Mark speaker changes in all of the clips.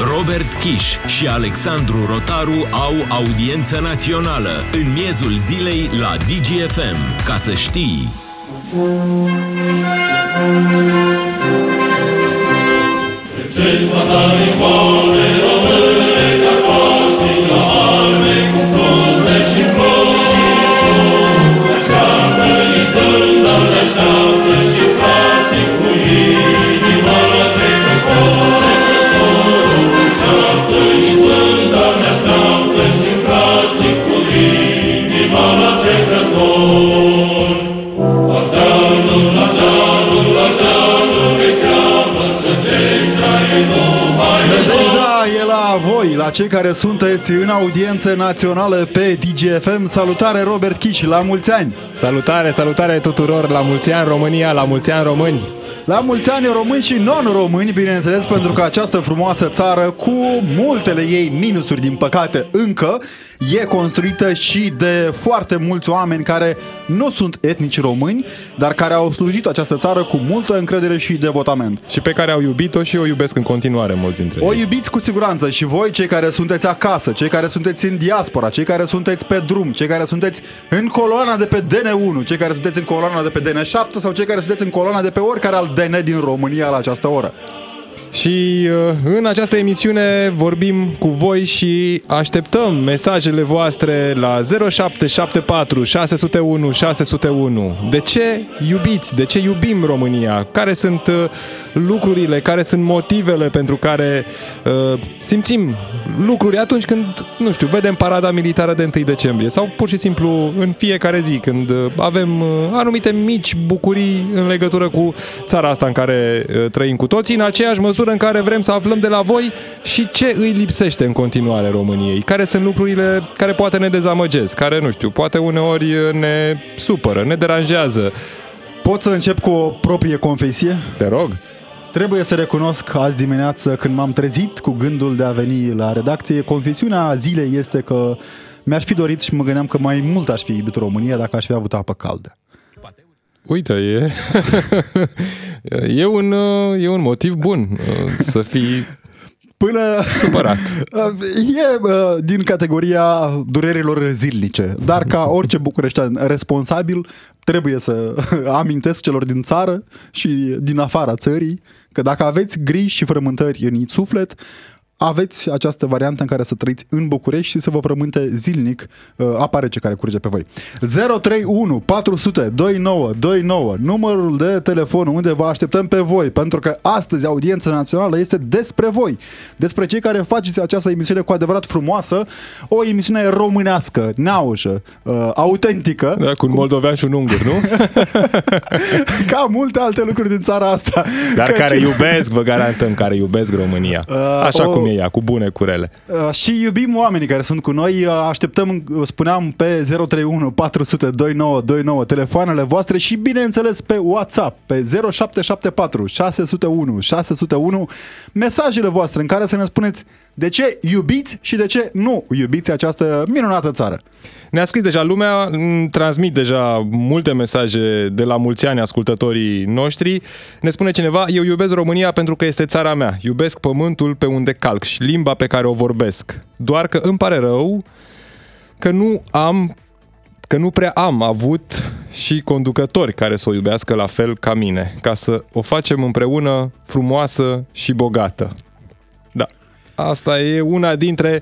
Speaker 1: Robert Kiș și Alexandru Rotaru au audiență națională în miezul zilei la DGFM. Ca să știi... Ce-ți
Speaker 2: la cei care sunteți în audiență națională pe DGFM. Salutare Robert Chici, la mulți ani!
Speaker 3: Salutare, salutare tuturor, la mulți ani România, la mulți ani români!
Speaker 2: La mulți ani români și non-români, bineînțeles, pentru că această frumoasă țară, cu multele ei minusuri, din păcate, încă, e construită și de foarte mulți oameni care nu sunt etnici români, dar care au slujit această țară cu multă încredere și devotament.
Speaker 3: Și pe care au iubit-o și o iubesc în continuare mulți dintre ei.
Speaker 2: O iubiți cu siguranță și voi, cei care sunteți acasă, cei care sunteți în diaspora, cei care sunteți pe drum, cei care sunteți în coloana de pe DN1, cei care sunteți în coloana de pe DN7 sau cei care sunteți în coloana de pe oricare alt DN din România la această oră.
Speaker 3: Și uh, în această emisiune vorbim cu voi și așteptăm mesajele voastre la 0774 601 601. De ce iubiți? De ce iubim România? Care sunt uh, lucrurile, care sunt motivele pentru care uh, simțim lucruri atunci când, nu știu, vedem parada militară de 1 decembrie sau pur și simplu în fiecare zi când avem anumite mici bucurii în legătură cu țara asta în care trăim cu toții, în aceeași măsură măsură în care vrem să aflăm de la voi și ce îi lipsește în continuare României. Care sunt lucrurile care poate ne dezamăgesc, care, nu știu, poate uneori ne supără, ne deranjează.
Speaker 2: Pot să încep cu o proprie confesie?
Speaker 3: Te rog.
Speaker 2: Trebuie să recunosc azi dimineață când m-am trezit cu gândul de a veni la redacție, confesiunea zilei este că mi-ar fi dorit și mă gândeam că mai mult aș fi iubit România dacă aș fi avut apă caldă.
Speaker 3: Uite, e, e, un, e un motiv bun uh, să fii
Speaker 2: Până
Speaker 3: supărat.
Speaker 2: E din categoria durerilor zilnice, dar ca orice bucureștean responsabil trebuie să amintesc celor din țară și din afara țării că dacă aveți griji și frământări în suflet, aveți această variantă în care să trăiți în București și să vă frământe zilnic uh, apare ce care curge pe voi. 031 400 2929, numărul de telefon unde vă așteptăm pe voi, pentru că astăzi audiența națională este despre voi, despre cei care faceți această emisiune cu adevărat frumoasă, o emisiune românească, neaușă, uh, autentică.
Speaker 3: Da, cu un moldovean și un ungur, nu?
Speaker 2: Ca multe alte lucruri din țara asta.
Speaker 3: Dar care cine... iubesc, vă garantăm, care iubesc România. Uh, Așa o... cum e ea, cu bune curele.
Speaker 2: Uh, și iubim oamenii care sunt cu noi. Uh, așteptăm, uh, spuneam, pe 031 400 2929 telefoanele voastre și, bineînțeles, pe WhatsApp, pe 0774 601 601 mesajele voastre în care să ne spuneți de ce iubiți și de ce nu iubiți această minunată țară.
Speaker 3: Ne-a scris deja lumea, transmit deja multe mesaje de la mulți ani ascultătorii noștri. Ne spune cineva, eu iubesc România pentru că este țara mea. Iubesc pământul pe unde calc și limba pe care o vorbesc. Doar că îmi pare rău că nu am că nu prea am avut și conducători care să o iubească la fel ca mine, ca să o facem împreună frumoasă și bogată. Da, asta e una dintre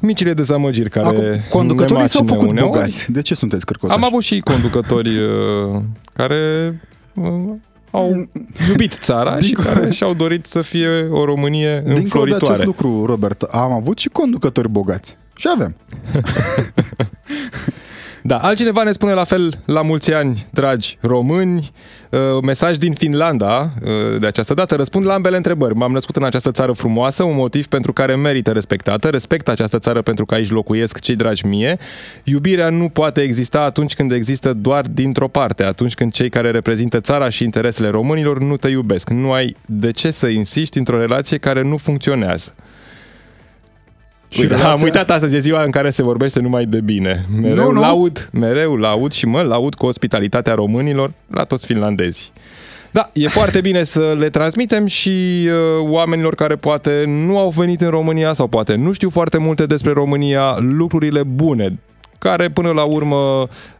Speaker 3: micile dezamăgiri care Acum,
Speaker 2: conducătorii s-au făcut
Speaker 3: uneori.
Speaker 2: bogați. De ce sunteți cărcotași?
Speaker 3: Am avut și conducători uh, care uh, au iubit țara Din și care și-au dorit să fie o Românie înfloritoare. Dincolo de acest
Speaker 2: lucru, Robert, am avut și conducători bogați. Și avem.
Speaker 3: Da, altcineva ne spune la fel la mulți ani, dragi români. Uh, mesaj din Finlanda uh, de această dată. Răspund la ambele întrebări. M-am născut în această țară frumoasă, un motiv pentru care merită respectată. Respect această țară pentru că aici locuiesc cei dragi mie. Iubirea nu poate exista atunci când există doar dintr-o parte, atunci când cei care reprezintă țara și interesele românilor nu te iubesc. Nu ai de ce să insiști într-o relație care nu funcționează. Și Uite, relația... am uitat astăzi, e ziua în care se vorbește numai de bine. Mereu nu, nu. laud, mereu laud și mă laud cu ospitalitatea românilor la toți finlandezii. Da, e foarte bine să le transmitem și uh, oamenilor care poate nu au venit în România sau poate nu știu foarte multe despre România, lucrurile bune care până la urmă,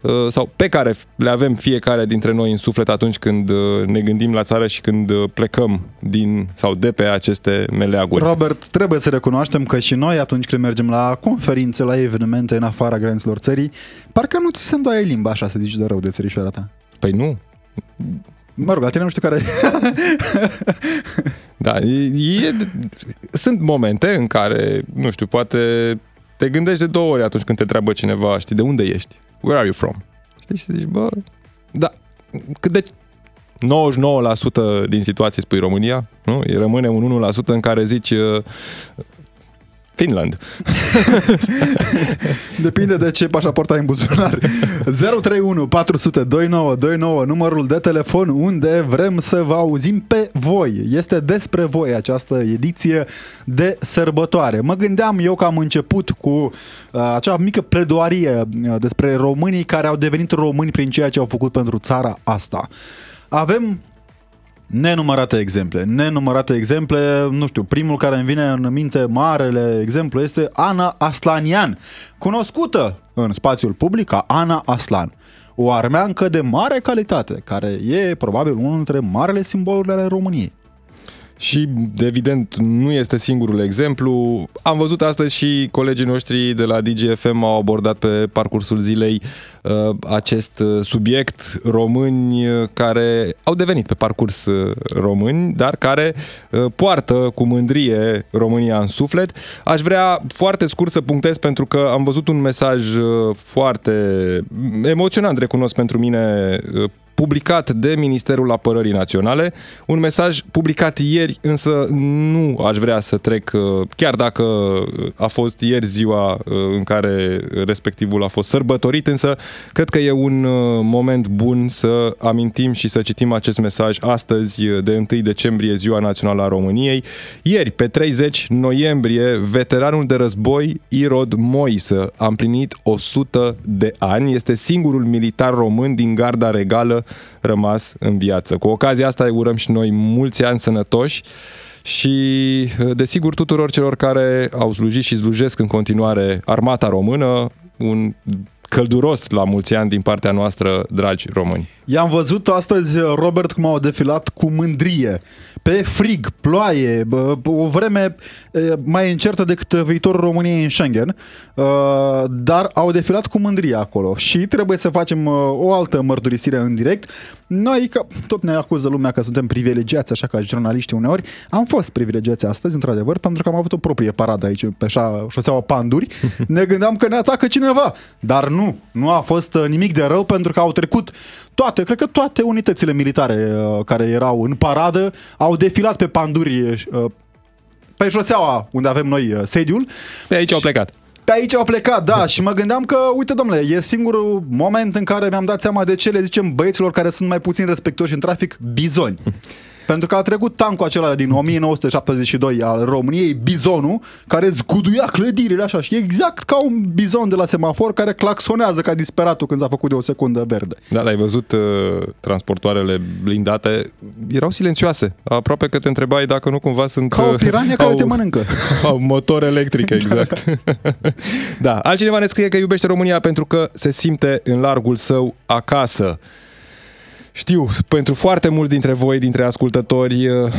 Speaker 3: uh, sau pe care le avem fiecare dintre noi în suflet atunci când uh, ne gândim la țară și când uh, plecăm din sau de pe aceste meleaguri.
Speaker 2: Robert, trebuie să recunoaștem că și noi atunci când mergem la conferințe, la evenimente în afara granițelor țării, parcă nu ți se îndoaie limba așa să zici de rău de țărișoara ta.
Speaker 3: Păi nu.
Speaker 2: Mă rog, la tine nu știu care...
Speaker 3: da, e, e, sunt momente în care, nu știu, poate te gândești de două ori atunci când te întreabă cineva, știi, de unde ești? Where are you from? Știi, și zici, bă, da, cât de 99% din situații spui România, nu? Rămâne un 1% în care zici uh, Finland.
Speaker 2: Depinde de ce pașaport ai în buzunar. 031 400 2929, numărul de telefon unde vrem să vă auzim pe voi. Este despre voi această ediție de sărbătoare. Mă gândeam eu că am început cu uh, acea mică pledoarie uh, despre românii care au devenit români prin ceea ce au făcut pentru țara asta. Avem Nenumărate exemple, nenumărate exemple, nu știu, primul care îmi vine în minte, marele exemplu, este Ana Aslanian, cunoscută în spațiul public ca Ana Aslan. O armeancă de mare calitate, care e probabil unul dintre marele simboluri ale României.
Speaker 3: Și, evident, nu este singurul exemplu. Am văzut astăzi și colegii noștri de la DGFM au abordat pe parcursul zilei uh, acest uh, subiect, români uh, care au devenit pe parcurs uh, români, dar care uh, poartă cu mândrie România în suflet. Aș vrea foarte scurt să punctez pentru că am văzut un mesaj uh, foarte emoționant, recunosc pentru mine, uh, publicat de Ministerul Apărării Naționale, un mesaj publicat ieri, însă nu aș vrea să trec, uh, chiar dacă a fost ieri ziua uh, în care respectivul a fost sărbătorit, însă cred că e un uh, moment bun să amintim și să citim acest mesaj astăzi, de 1 decembrie, Ziua Națională a României. Ieri, pe 30 noiembrie, veteranul de război Irod Moisă a împlinit 100 de ani. Este singurul militar român din garda regală rămas în viață. Cu ocazia asta urăm și noi mulți ani sănătoși și, desigur, tuturor celor care au slujit și slujesc în continuare armata română, un călduros la mulți ani din partea noastră, dragi români.
Speaker 2: I-am văzut astăzi, Robert, cum au defilat cu mândrie pe frig, ploaie, o vreme mai încertă decât viitorul României în Schengen, dar au defilat cu mândrie acolo și trebuie să facem o altă mărturisire în direct. Noi, că tot ne acuză lumea că suntem privilegiați, așa ca jurnaliști uneori, am fost privilegiați astăzi, într-adevăr, pentru că am avut o proprie paradă aici pe șoseaua Panduri. Ne gândeam că ne atacă cineva, dar nu, nu a fost nimic de rău pentru că au trecut toate, cred că toate unitățile militare uh, care erau în paradă au defilat pe panduri uh, pe șoseaua unde avem noi uh, sediul.
Speaker 3: Pe aici au plecat.
Speaker 2: Pe aici au plecat, da, și mă gândeam că, uite domnule, e singurul moment în care mi-am dat seama de ce le zicem băieților care sunt mai puțin respectoși în trafic, bizoni. Pentru că a trecut tancul acela din 1972 al României, bizonul, care zguduia clădirile așa și exact ca un bizon de la semafor care claxonează ca disperatul când s-a făcut de o secundă verde.
Speaker 3: Da, ai văzut uh, transportoarele blindate, erau silențioase, aproape că te întrebai dacă nu cumva sunt...
Speaker 2: Ca o piranie care au, te mănâncă.
Speaker 3: Au motor electric, exact. da. da, altcineva ne scrie că iubește România pentru că se simte în largul său acasă. Știu, pentru foarte mulți dintre voi, dintre ascultători, uh,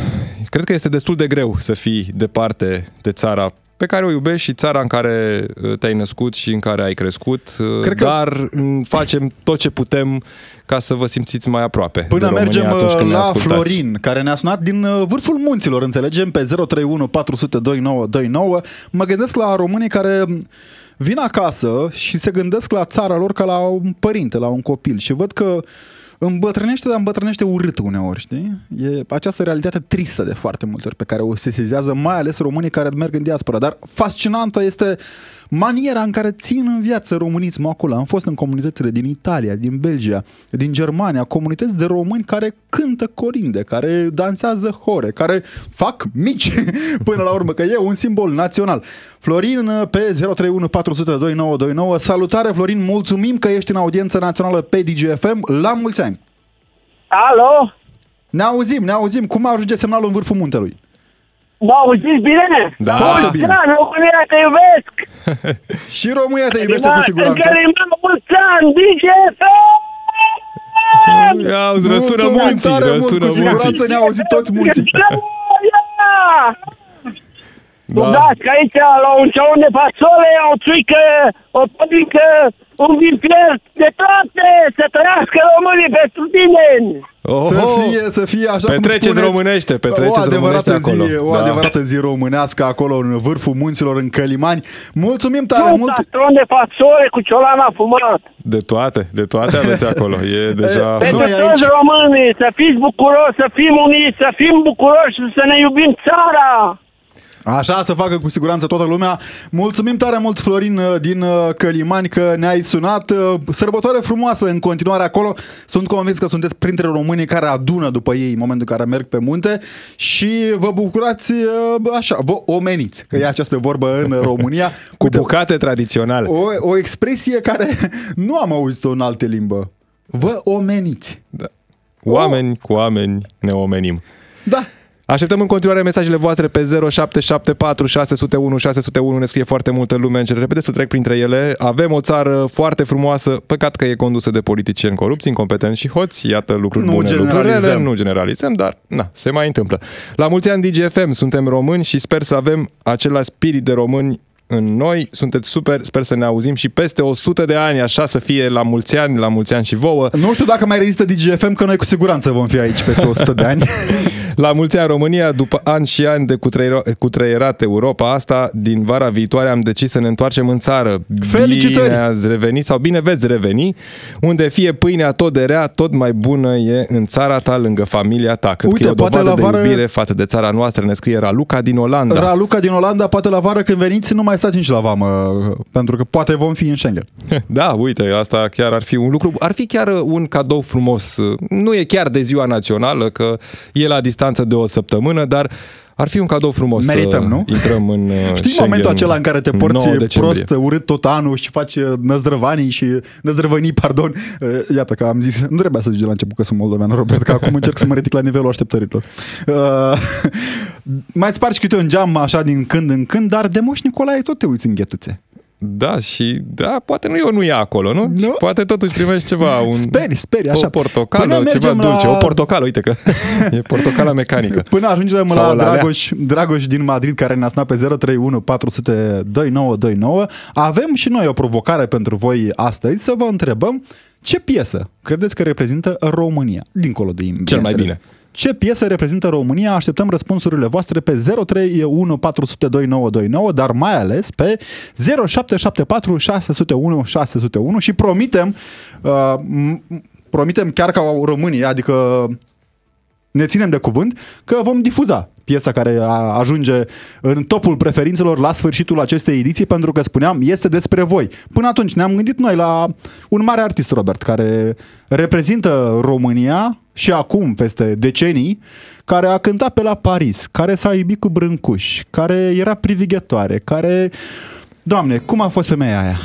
Speaker 3: cred că este destul de greu să fii departe de țara pe care o iubești și țara în care uh, te-ai născut și în care ai crescut, uh, Cred că... dar mm, facem tot ce putem ca să vă simțiți mai aproape
Speaker 2: Până
Speaker 3: de
Speaker 2: mergem
Speaker 3: când
Speaker 2: la
Speaker 3: Florin,
Speaker 2: care ne-a sunat din vârful munților, înțelegem, pe 031 400 2929. Mă gândesc la românii care vin acasă și se gândesc la țara lor ca la un părinte, la un copil și văd că îmbătrânește, dar îmbătrânește urât uneori, știi? E această realitate tristă de foarte multe ori pe care o sesizează mai ales românii care merg în diaspora. Dar fascinantă este maniera în care țin în viață românismul acolo. Am fost în comunitățile din Italia, din Belgia, din Germania, comunități de români care cântă corinde, care dansează hore, care fac mici până la urmă, că e un simbol național. Florin pe 031 400 2929. Salutare Florin, mulțumim că ești în audiență națională pe DGFM. La mulți ani!
Speaker 4: Alo?
Speaker 2: Ne auzim, ne auzim. Cum ajunge semnalul în vârful muntelui?
Speaker 4: Mă auziți bine?
Speaker 3: Da.
Speaker 2: Foarte bine.
Speaker 4: Da, România te iubesc!
Speaker 2: Și România te iubește cu siguranță.
Speaker 4: În Căliman, mulți ani, DGF!
Speaker 3: Ia, auzi, răsună
Speaker 2: Mulțumim
Speaker 3: munții,
Speaker 2: tare mult,
Speaker 3: răsună
Speaker 2: cu siguranță
Speaker 3: munții.
Speaker 2: ne-au auzit toți munții.
Speaker 4: Da. Dați că aici, la un ceaun de fasole, o țuică, o pădică, un vin fiert, de toate, să trăiască românii pentru tine!
Speaker 3: Oh,
Speaker 2: Să
Speaker 3: oh.
Speaker 2: fie, să fie așa
Speaker 3: Petreceți
Speaker 2: cum spuneți.
Speaker 3: românește, petreceți
Speaker 2: o adevărată
Speaker 3: românește
Speaker 2: zi,
Speaker 3: acolo.
Speaker 2: O
Speaker 3: Da.
Speaker 2: adevărată zi românească acolo în vârful munților, în Călimani. Mulțumim tare
Speaker 4: Un
Speaker 2: mult!
Speaker 4: castron de fasole cu ciolana fumat!
Speaker 3: De toate, de toate aveți acolo. E deja...
Speaker 4: Pentru
Speaker 2: Noi aici-
Speaker 4: toți românii, să fiți bucuroși, să fim uniți, să fim bucuroși și să ne iubim țara!
Speaker 2: Așa să facă cu siguranță toată lumea. Mulțumim tare mult, Florin, uh, din uh, Călimani, că ne-ai sunat. Uh, Sărbătoare frumoasă în continuare acolo. Sunt convins că sunteți printre românii care adună după ei în momentul în care merg pe munte și vă bucurați uh, așa, vă omeniți, că e această vorbă în România.
Speaker 3: Cu
Speaker 2: Uite,
Speaker 3: bucate tradiționale.
Speaker 2: o, o expresie care nu am auzit-o în alte limbă. Vă omeniți.
Speaker 3: Da. Oameni cu oameni ne omenim.
Speaker 2: Da.
Speaker 3: Așteptăm în continuare mesajele voastre pe 0774 601 601. Ne scrie foarte multă lume. Încerc repede să trec printre ele. Avem o țară foarte frumoasă, păcat că e condusă de politicieni corupți, incompetenți și hoți. Iată lucruri
Speaker 2: Nu
Speaker 3: bune, lucruri
Speaker 2: generalizăm.
Speaker 3: rele. Nu generalizăm, dar na, se mai întâmplă. La mulți ani DGFM, suntem români și sper să avem același spirit de români în noi. Sunteți super, sper să ne auzim și peste 100 de ani, așa să fie la mulți ani, la mulți ani și vouă.
Speaker 2: Nu știu dacă mai rezistă DGFM, că noi cu siguranță vom fi aici peste 100 de ani.
Speaker 3: La mulți ani România, după ani și ani de cutreiero- cutreierat Europa asta, din vara viitoare am decis să ne întoarcem în țară.
Speaker 2: Felicitări!
Speaker 3: Bine ați revenit sau bine veți reveni, unde fie pâinea tot de rea, tot mai bună e în țara ta, lângă familia ta. Cred
Speaker 2: Uite,
Speaker 3: că e o
Speaker 2: poate
Speaker 3: dovadă
Speaker 2: la
Speaker 3: de
Speaker 2: vară-
Speaker 3: iubire față de țara noastră, ne scrie Raluca din Olanda.
Speaker 2: Raluca din Olanda, poate la vară când veniți nu mai stați nici la vamă, pentru că poate vom fi în Schengen.
Speaker 3: Da, uite, asta chiar ar fi un lucru, ar fi chiar un cadou frumos. Nu e chiar de ziua națională, că e la distanță de o săptămână, dar ar fi un cadou frumos
Speaker 2: Merităm,
Speaker 3: să
Speaker 2: nu?
Speaker 3: intrăm în uh,
Speaker 2: Știi
Speaker 3: Schengen
Speaker 2: momentul acela în care te porți
Speaker 3: 9 decembrie.
Speaker 2: prost, urât tot anul și faci uh, năzdrăvanii și năzdrăvănii, pardon. Uh, Iată că am zis, nu trebuia să zici de la început că sunt moldovean, Robert, că acum încerc să mă ridic la nivelul așteptărilor. Uh, mai spargi câte un geam așa din când în când, dar de Moș Nicolae tot te uiți în ghetuțe.
Speaker 3: Da, și da, poate nu e o nu e acolo, nu?
Speaker 2: Nu?
Speaker 3: Și poate totuși primești ceva, un,
Speaker 2: Speri, speri, așa.
Speaker 3: o portocală,
Speaker 2: Până
Speaker 3: ceva
Speaker 2: mergem
Speaker 3: dulce,
Speaker 2: la-
Speaker 3: o portocală, uite că e portocala mecanică.
Speaker 2: Până ajungem
Speaker 3: Sau
Speaker 2: la
Speaker 3: la alea.
Speaker 2: Dragoș, Dragoș din Madrid care ne-a sunat pe 031 400 2929, avem și noi o provocare pentru voi astăzi să vă întrebăm ce piesă credeți că reprezintă România, dincolo de
Speaker 3: Cel mai bine.
Speaker 2: Ce piesă reprezintă România? Așteptăm răspunsurile voastre pe 031 400 2929, dar mai ales pe 0774 601 601 și promitem, uh, m- promitem chiar ca românii, adică ne ținem de cuvânt că vom difuza piesa care a- ajunge în topul preferințelor la sfârșitul acestei ediții, pentru că spuneam, este despre voi. Până atunci ne-am gândit noi la un mare artist, Robert, care reprezintă România și acum, peste decenii, care a cântat pe la Paris, care s-a iubit cu brâncuși, care era privighetoare, care... Doamne, cum a fost femeia aia?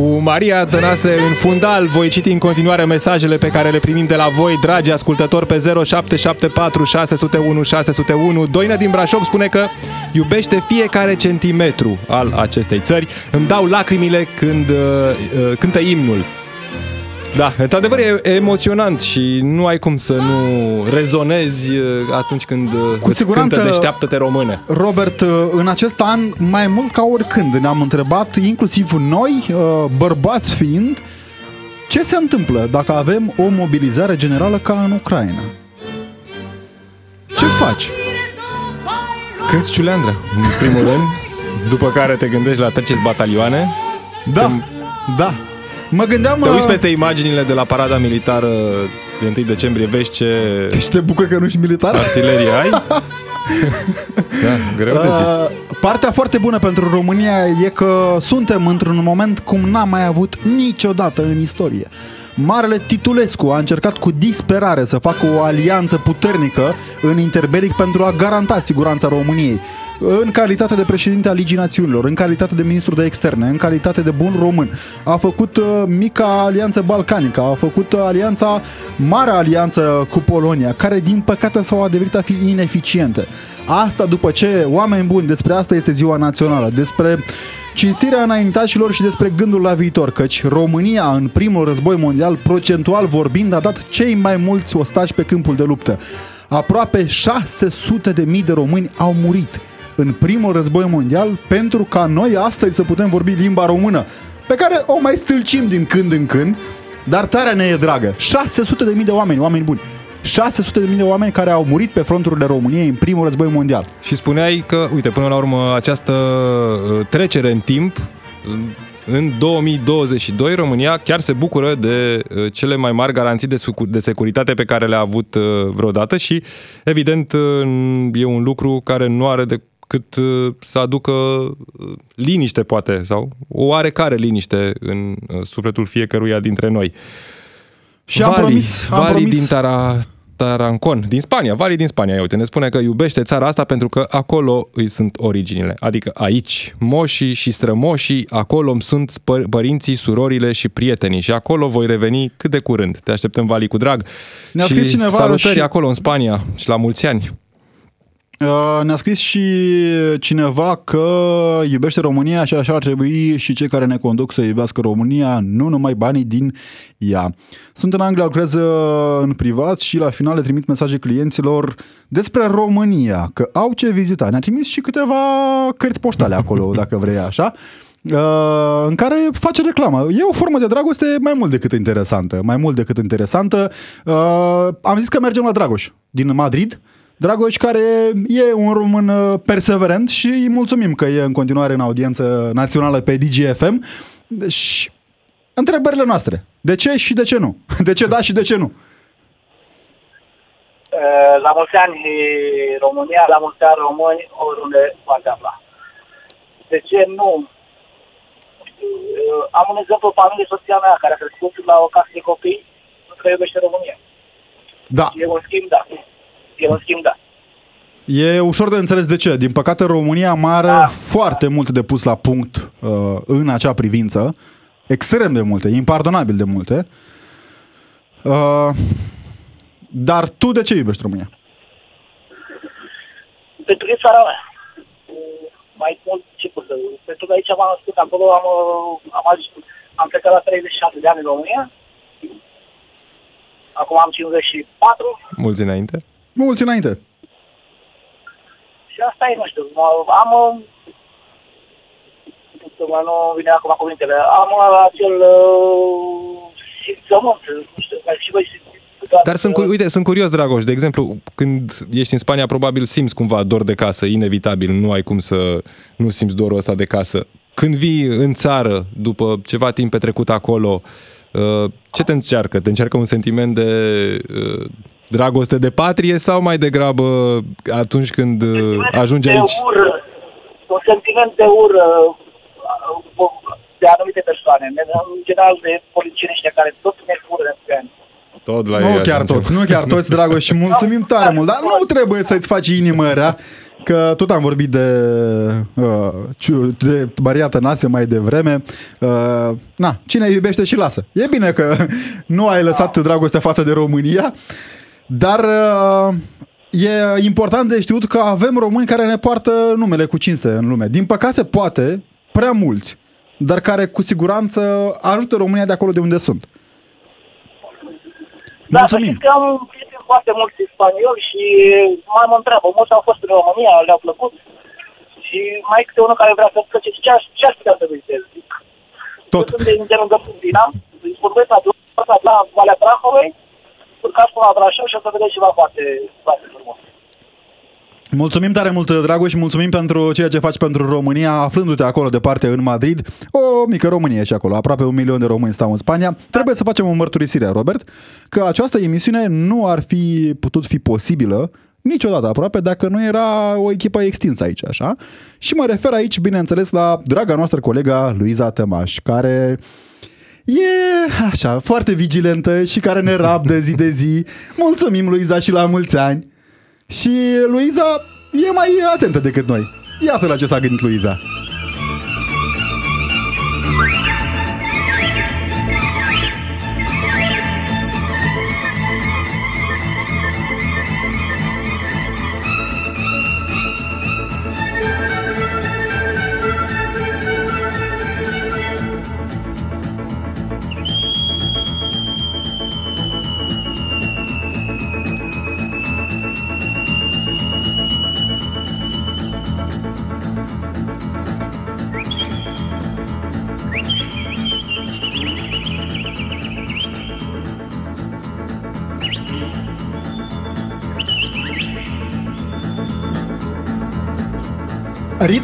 Speaker 3: Maria Tănase, în fundal voi citi în continuare mesajele pe care le primim de la voi, dragi ascultători, pe 0774 601 601. Doina din Brașov spune că iubește fiecare centimetru al acestei țări. Îmi dau lacrimile când uh, uh, cântă imnul. Da, într-adevăr e emoționant și nu ai cum să nu rezonezi uh, atunci când uh,
Speaker 2: Cu
Speaker 3: îți
Speaker 2: siguranță-
Speaker 3: cântă deșteaptă-te române.
Speaker 2: Robert, uh, în acest an, mai mult ca oricând, ne-am întrebat, inclusiv noi, uh, bărbați fiind, ce se întâmplă dacă avem o mobilizare generală ca în Ucraina? Ce faci?
Speaker 3: Cânti ciuleandră, în primul rând, după care te gândești la treceți batalioane,
Speaker 2: Da, da. Mă gândeam...
Speaker 3: te
Speaker 2: uh,
Speaker 3: uiți peste imaginile de la parada militară de 1 decembrie, vezi ce
Speaker 2: Și te bucur că nu ești militar?
Speaker 3: artilerie ai. da, greu de zis.
Speaker 2: Uh, Partea foarte bună pentru România e că suntem într-un moment cum n-am mai avut niciodată în istorie. Marele Titulescu a încercat cu disperare să facă o alianță puternică în interbelic pentru a garanta siguranța României. În calitate de președinte al Ligii Națiunilor, în calitate de ministru de externe, în calitate de bun român, a făcut uh, mica alianță balcanică, a făcut uh, alianța, marea alianță cu Polonia, care din păcate s-au adeverit a fi ineficiente. Asta după ce, oameni buni, despre asta este ziua națională, despre cinstirea înaintașilor și despre gândul la viitor, căci România în primul război mondial, procentual vorbind, a dat cei mai mulți ostași pe câmpul de luptă. Aproape 600 de mii de români au murit în primul război mondial pentru ca noi astăzi să putem vorbi limba română, pe care o mai stâlcim din când în când, dar tarea ne e dragă. 600 de mii de oameni, oameni buni. 600 de mii de oameni care au murit pe fronturile României în primul război mondial.
Speaker 3: Și spuneai că, uite, până la urmă, această uh, trecere în timp, în- în 2022, România chiar se bucură de uh, cele mai mari garanții de, sucu- de securitate pe care le-a avut uh, vreodată și, evident, uh, e un lucru care nu are decât uh, să aducă uh, liniște, poate, sau o oarecare liniște în uh, sufletul fiecăruia dintre noi.
Speaker 2: Și am
Speaker 3: Vali,
Speaker 2: promis, am
Speaker 3: Vali
Speaker 2: promis
Speaker 3: din Tara, Tarancon, din Spania, Vali din Spania, ia uite, ne spune că iubește țara asta pentru că acolo îi sunt originile. Adică aici, moșii și strămoșii, acolo îmi sunt spă- părinții, surorile și prietenii și acolo voi reveni cât de curând. Te așteptăm, Vali, cu drag.
Speaker 2: Ne-a
Speaker 3: și
Speaker 2: scris cineva
Speaker 3: salutări
Speaker 2: și-
Speaker 3: acolo în Spania și la mulți ani.
Speaker 2: Uh, Ne-a scris și cineva că iubește România și așa ar trebui și cei care ne conduc să iubească România, nu numai banii din ea. Sunt în Anglia, lucrez uh, în privat și la final le trimit mesaje clienților despre România, că au ce vizita. Ne-a trimis și câteva cărți poștale acolo, dacă vrei așa. uh, în care face reclamă. E o formă de dragoste mai mult decât interesantă. Mai mult decât interesantă. Uh, am zis că mergem la Dragoș din Madrid. Dragoș care e un român uh, perseverent și îi mulțumim că e în continuare în audiență națională pe DGFM. Deci, întrebările noastre. De ce și de ce nu? De ce da și de ce nu?
Speaker 5: Eh, La mulți ani România, la mulți ani români, oriunde poate afla. De ce nu? Eh, Am un exemplu, familie, soția mea, care a crescut la o casă de copii, nu că iubește România.
Speaker 2: Da.
Speaker 5: E un schimb, da. E un schimb, da.
Speaker 2: E ușor de înțeles de ce. Din păcate, România mai are
Speaker 5: Da.
Speaker 2: foarte multe de pus la punct uh, în acea privință. Extrem de multe, impardonabil de multe. Uh, dar tu de ce iubești România?
Speaker 5: Pentru că e țara mea. Mai mult ce pot să Pentru că aici m-am născut, acolo am, uh, am, ajuns, am plecat la 37 de ani în România. Acum am 54
Speaker 3: Mulți înainte.
Speaker 2: Mulți înainte.
Speaker 5: Și asta e, nu știu, mă- am... uh, Să mă nu vine acum cuvintele. Am uh, acel uh, simțământ, nu știu, mai și voi simțiți.
Speaker 3: Dar sunt, cu- uite, sunt curios, Dragoș, de exemplu, când ești în Spania, probabil simți cumva dor de casă, inevitabil, nu ai cum să nu simți dorul ăsta de casă. Când vii în țară, după ceva timp petrecut acolo, uh, ce te încearcă? Te încearcă un sentiment de uh, dragoste de patrie sau mai degrabă atunci când uh, ajungi
Speaker 5: de
Speaker 3: aici?
Speaker 5: Ură, un sentiment de ură uh, de anumite persoane, în general de politicieni ăștia care tot ne fură de ani.
Speaker 3: Tot la
Speaker 2: Nu
Speaker 3: ei așa
Speaker 2: chiar
Speaker 3: încep.
Speaker 2: toți, nu chiar toți, Dragoș, și mulțumim tare mult, dar nu trebuie să-ți faci inimă rea. că tot am vorbit de, uh, ciu- de Maria Tănase mai devreme. Uh, na, cine iubește și lasă. E bine că nu ai lăsat dragostea față de România, dar uh, e important de știut că avem români care ne poartă numele cu cinste în lume. Din păcate, poate, prea mulți, dar care cu siguranță ajută România de acolo de unde sunt.
Speaker 5: Da, să
Speaker 2: Mulțumim!
Speaker 5: știți că am prieteni foarte mulți spanioli și mai mă întreabă, mulți au fost în România, le-au plăcut și mai e câte unul care vrea să plece și ce aș, ce aș putea să vizitez? Zic,
Speaker 2: Tot.
Speaker 5: Sunt de îndelungă Dina, îi vorbesc la drum, la Valea Prahovei, urcați până la Brașov și o să vedeți ceva foarte, foarte frumos.
Speaker 2: Mulțumim tare mult, Dragoș, și mulțumim pentru ceea ce faci pentru România, aflându-te acolo departe în Madrid. O mică Românie și acolo, aproape un milion de români stau în Spania. Trebuie să facem o mărturisire, Robert, că această emisiune nu ar fi putut fi posibilă niciodată aproape dacă nu era o echipă extinsă aici, așa? Și mă refer aici, bineînțeles, la draga noastră colega Luiza Tămaș, care e așa, foarte vigilentă și care ne rabdă zi de zi. Mulțumim, Luiza, și la mulți ani. Și Luiza e mai atentă decât noi. Iată la ce s-a gândit Luiza.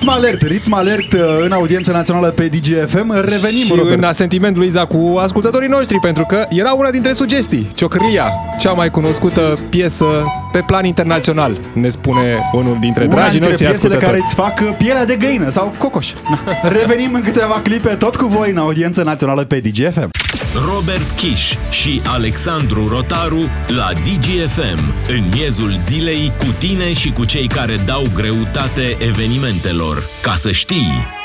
Speaker 2: Ritm alert, ritm alert uh, în audiența națională pe DGFM. Revenim,
Speaker 3: Și
Speaker 2: Robert.
Speaker 3: în asentiment, Luiza, cu ascultătorii noștri, pentru că era una dintre sugestii. Ciocârlia, cea mai cunoscută piesă pe plan internațional, ne spune unul dintre
Speaker 2: Una
Speaker 3: dragii
Speaker 2: dintre
Speaker 3: noștri
Speaker 2: piesele
Speaker 3: ascultători.
Speaker 2: care îți fac uh, pielea de găină sau cocoș. Na. Revenim în câteva clipe tot cu voi în audiența națională pe DGFM.
Speaker 1: Robert Kiș și Alexandru Rotaru la DGFM. În miezul zilei, cu tine și cu cei care dau greutate evenimentelor. Ca să știi!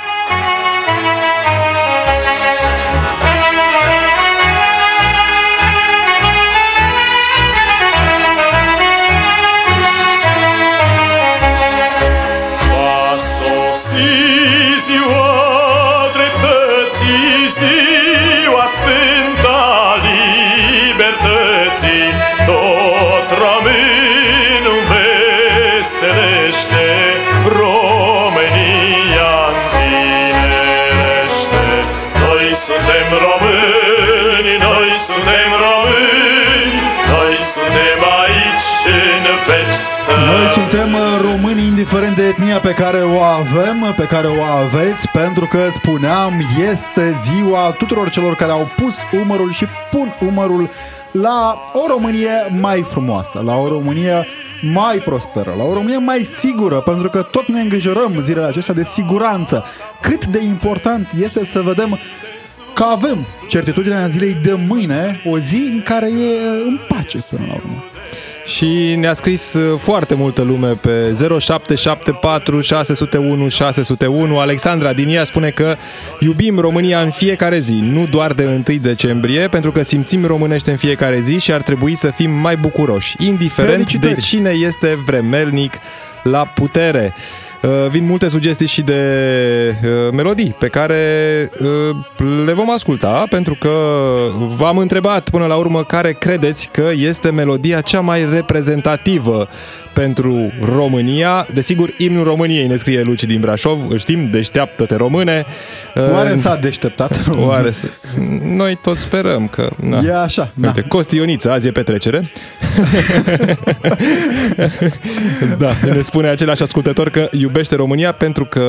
Speaker 2: Indiferent de etnia pe care o avem, pe care o aveți, pentru că spuneam, este ziua tuturor celor care au pus umărul și pun umărul la o Românie mai frumoasă, la o Românie mai prosperă, la o Românie mai sigură, pentru că tot ne îngrijorăm zilele acestea de siguranță. Cât de important este să vedem că avem certitudinea zilei de mâine, o zi în care e în pace până la urmă.
Speaker 3: Și ne-a scris uh, foarte multă lume pe 0774 601 601. Alexandra din ea spune că iubim România în fiecare zi, nu doar de 1 decembrie, pentru că simțim românește în fiecare zi și ar trebui să fim mai bucuroși, indiferent
Speaker 2: Felicitări!
Speaker 3: de cine este vremelnic la putere. Uh, Vin multe sugestii și de uh, melodii pe care uh, le vom asculta pentru că v-am întrebat până la urmă care credeți că este melodia cea mai reprezentativă pentru România. Desigur, imnul României ne scrie Luci din Brașov, îl știm, deșteaptă-te române.
Speaker 2: Oare
Speaker 3: Uh,
Speaker 2: s-a deșteptat?
Speaker 3: Oare să... Noi tot sperăm că... Na.
Speaker 2: E așa, da.
Speaker 3: Uite, Costi Ioniță, azi e petrecere. da, ne spune același ascultător că iubește România pentru că